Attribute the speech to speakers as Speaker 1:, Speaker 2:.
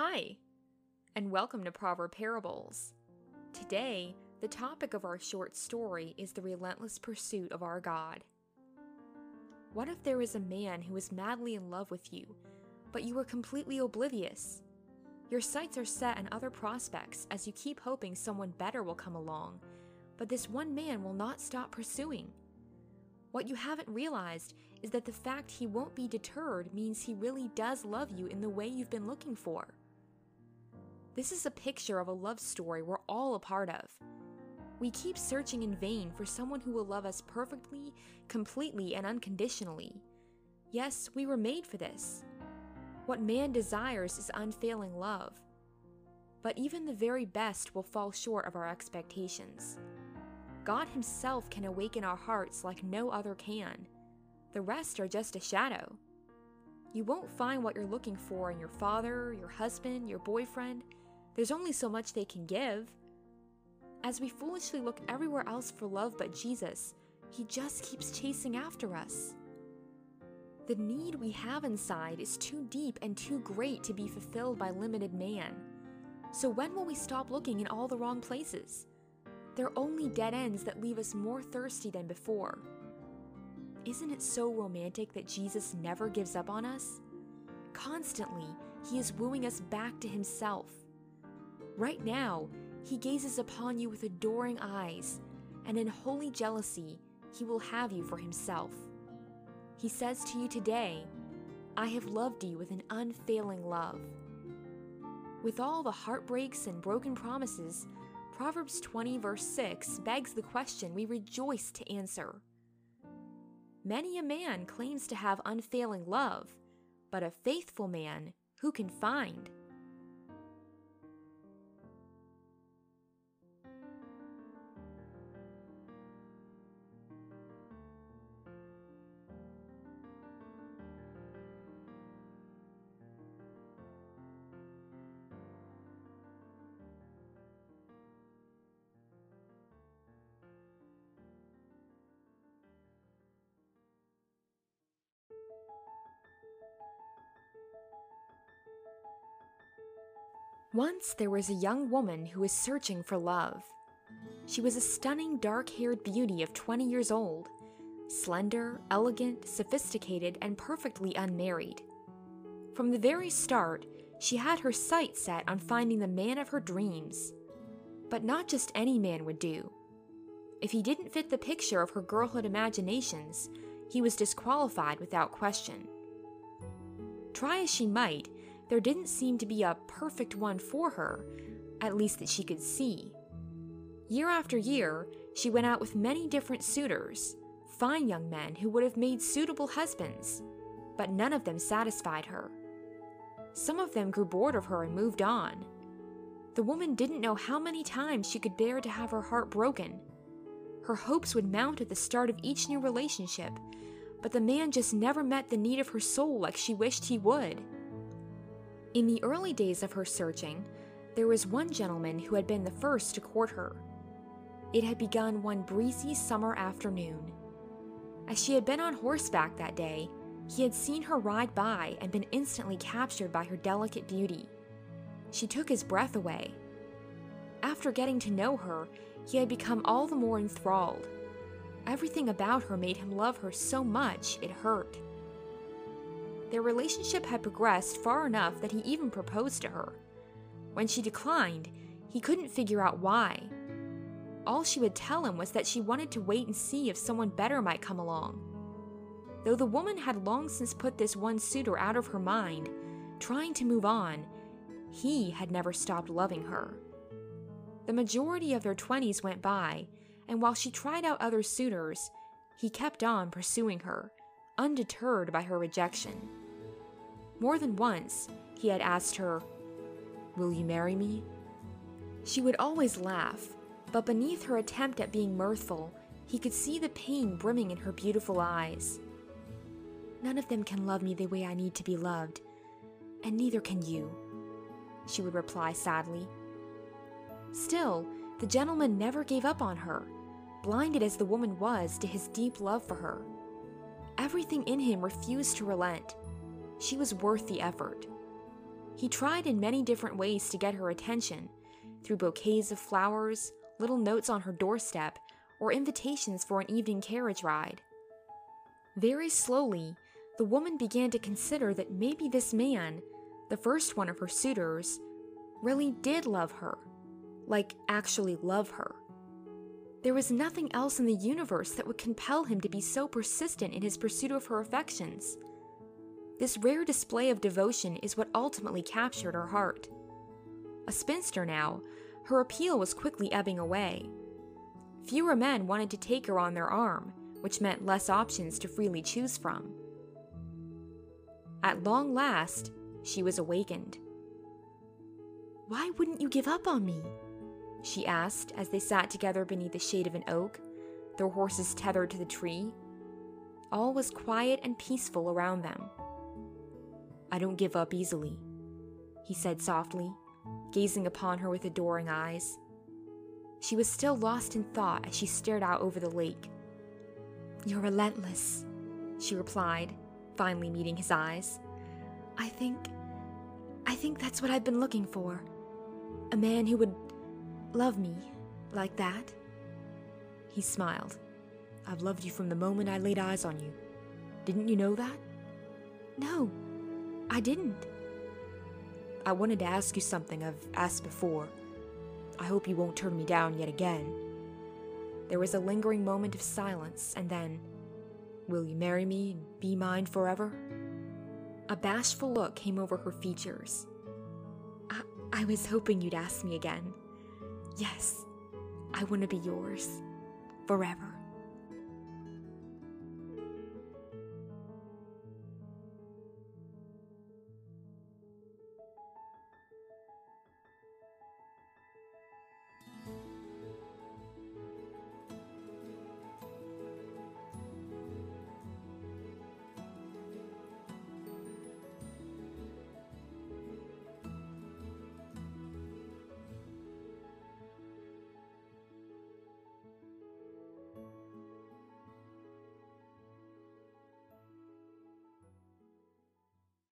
Speaker 1: Hi, and welcome to Proverb Parables. Today, the topic of our short story is the relentless pursuit of our God. What if there is a man who is madly in love with you, but you are completely oblivious? Your sights are set on other prospects as you keep hoping someone better will come along, but this one man will not stop pursuing. What you haven't realized is that the fact he won't be deterred means he really does love you in the way you've been looking for. This is a picture of a love story we're all a part of. We keep searching in vain for someone who will love us perfectly, completely, and unconditionally. Yes, we were made for this. What man desires is unfailing love. But even the very best will fall short of our expectations. God Himself can awaken our hearts like no other can. The rest are just a shadow. You won't find what you're looking for in your father, your husband, your boyfriend. There's only so much they can give. As we foolishly look everywhere else for love but Jesus, He just keeps chasing after us. The need we have inside is too deep and too great to be fulfilled by limited man. So when will we stop looking in all the wrong places? They're only dead ends that leave us more thirsty than before. Isn't it so romantic that Jesus never gives up on us? Constantly, He is wooing us back to Himself. Right now, He gazes upon you with adoring eyes, and in holy jealousy, He will have you for Himself. He says to you today, I have loved you with an unfailing love. With all the heartbreaks and broken promises, Proverbs 20, verse 6, begs the question we rejoice to answer. Many a man claims to have unfailing love, but a faithful man who can find? Once there was a young woman who was searching for love. She was a stunning dark haired beauty of 20 years old, slender, elegant, sophisticated, and perfectly unmarried. From the very start, she had her sights set on finding the man of her dreams. But not just any man would do. If he didn't fit the picture of her girlhood imaginations, he was disqualified without question. Try as she might, there didn't seem to be a perfect one for her, at least that she could see. Year after year, she went out with many different suitors, fine young men who would have made suitable husbands, but none of them satisfied her. Some of them grew bored of her and moved on. The woman didn't know how many times she could bear to have her heart broken. Her hopes would mount at the start of each new relationship, but the man just never met the need of her soul like she wished he would. In the early days of her searching, there was one gentleman who had been the first to court her. It had begun one breezy summer afternoon. As she had been on horseback that day, he had seen her ride by and been instantly captured by her delicate beauty. She took his breath away. After getting to know her, he had become all the more enthralled. Everything about her made him love her so much it hurt. Their relationship had progressed far enough that he even proposed to her. When she declined, he couldn't figure out why. All she would tell him was that she wanted to wait and see if someone better might come along. Though the woman had long since put this one suitor out of her mind, trying to move on, he had never stopped loving her. The majority of their 20s went by, and while she tried out other suitors, he kept on pursuing her, undeterred by her rejection. More than once, he had asked her, Will you marry me? She would always laugh, but beneath her attempt at being mirthful, he could see the pain brimming in her beautiful eyes. None of them can love me the way I need to be loved, and neither can you, she would reply sadly. Still, the gentleman never gave up on her, blinded as the woman was to his deep love for her. Everything in him refused to relent, she was worth the effort. He tried in many different ways to get her attention through bouquets of flowers, little notes on her doorstep, or invitations for an evening carriage ride. Very slowly, the woman began to consider that maybe this man, the first one of her suitors, really did love her. Like, actually love her. There was nothing else in the universe that would compel him to be so persistent in his pursuit of her affections. This rare display of devotion is what ultimately captured her heart. A spinster now, her appeal was quickly ebbing away. Fewer men wanted to take her on their arm, which meant less options to freely choose from. At long last, she was awakened. Why wouldn't you give up on me? She asked as they sat together beneath the shade of an oak, their horses tethered to the tree. All was quiet and peaceful around them. I don't give up easily, he said softly, gazing upon her with adoring eyes. She was still lost in thought as she stared out over the lake. You're relentless, she replied, finally meeting his eyes. I think. I think that's what I've been looking for. A man who would love me like that. He smiled. I've loved you from the moment I laid eyes on you. Didn't you know that? No, I didn't. I wanted to ask you something I've asked before. I hope you won't turn me down yet again. There was a lingering moment of silence, and then, Will you marry me and be mine forever? A bashful look came over her features. I, I was hoping you'd ask me again. Yes, I want to be yours forever.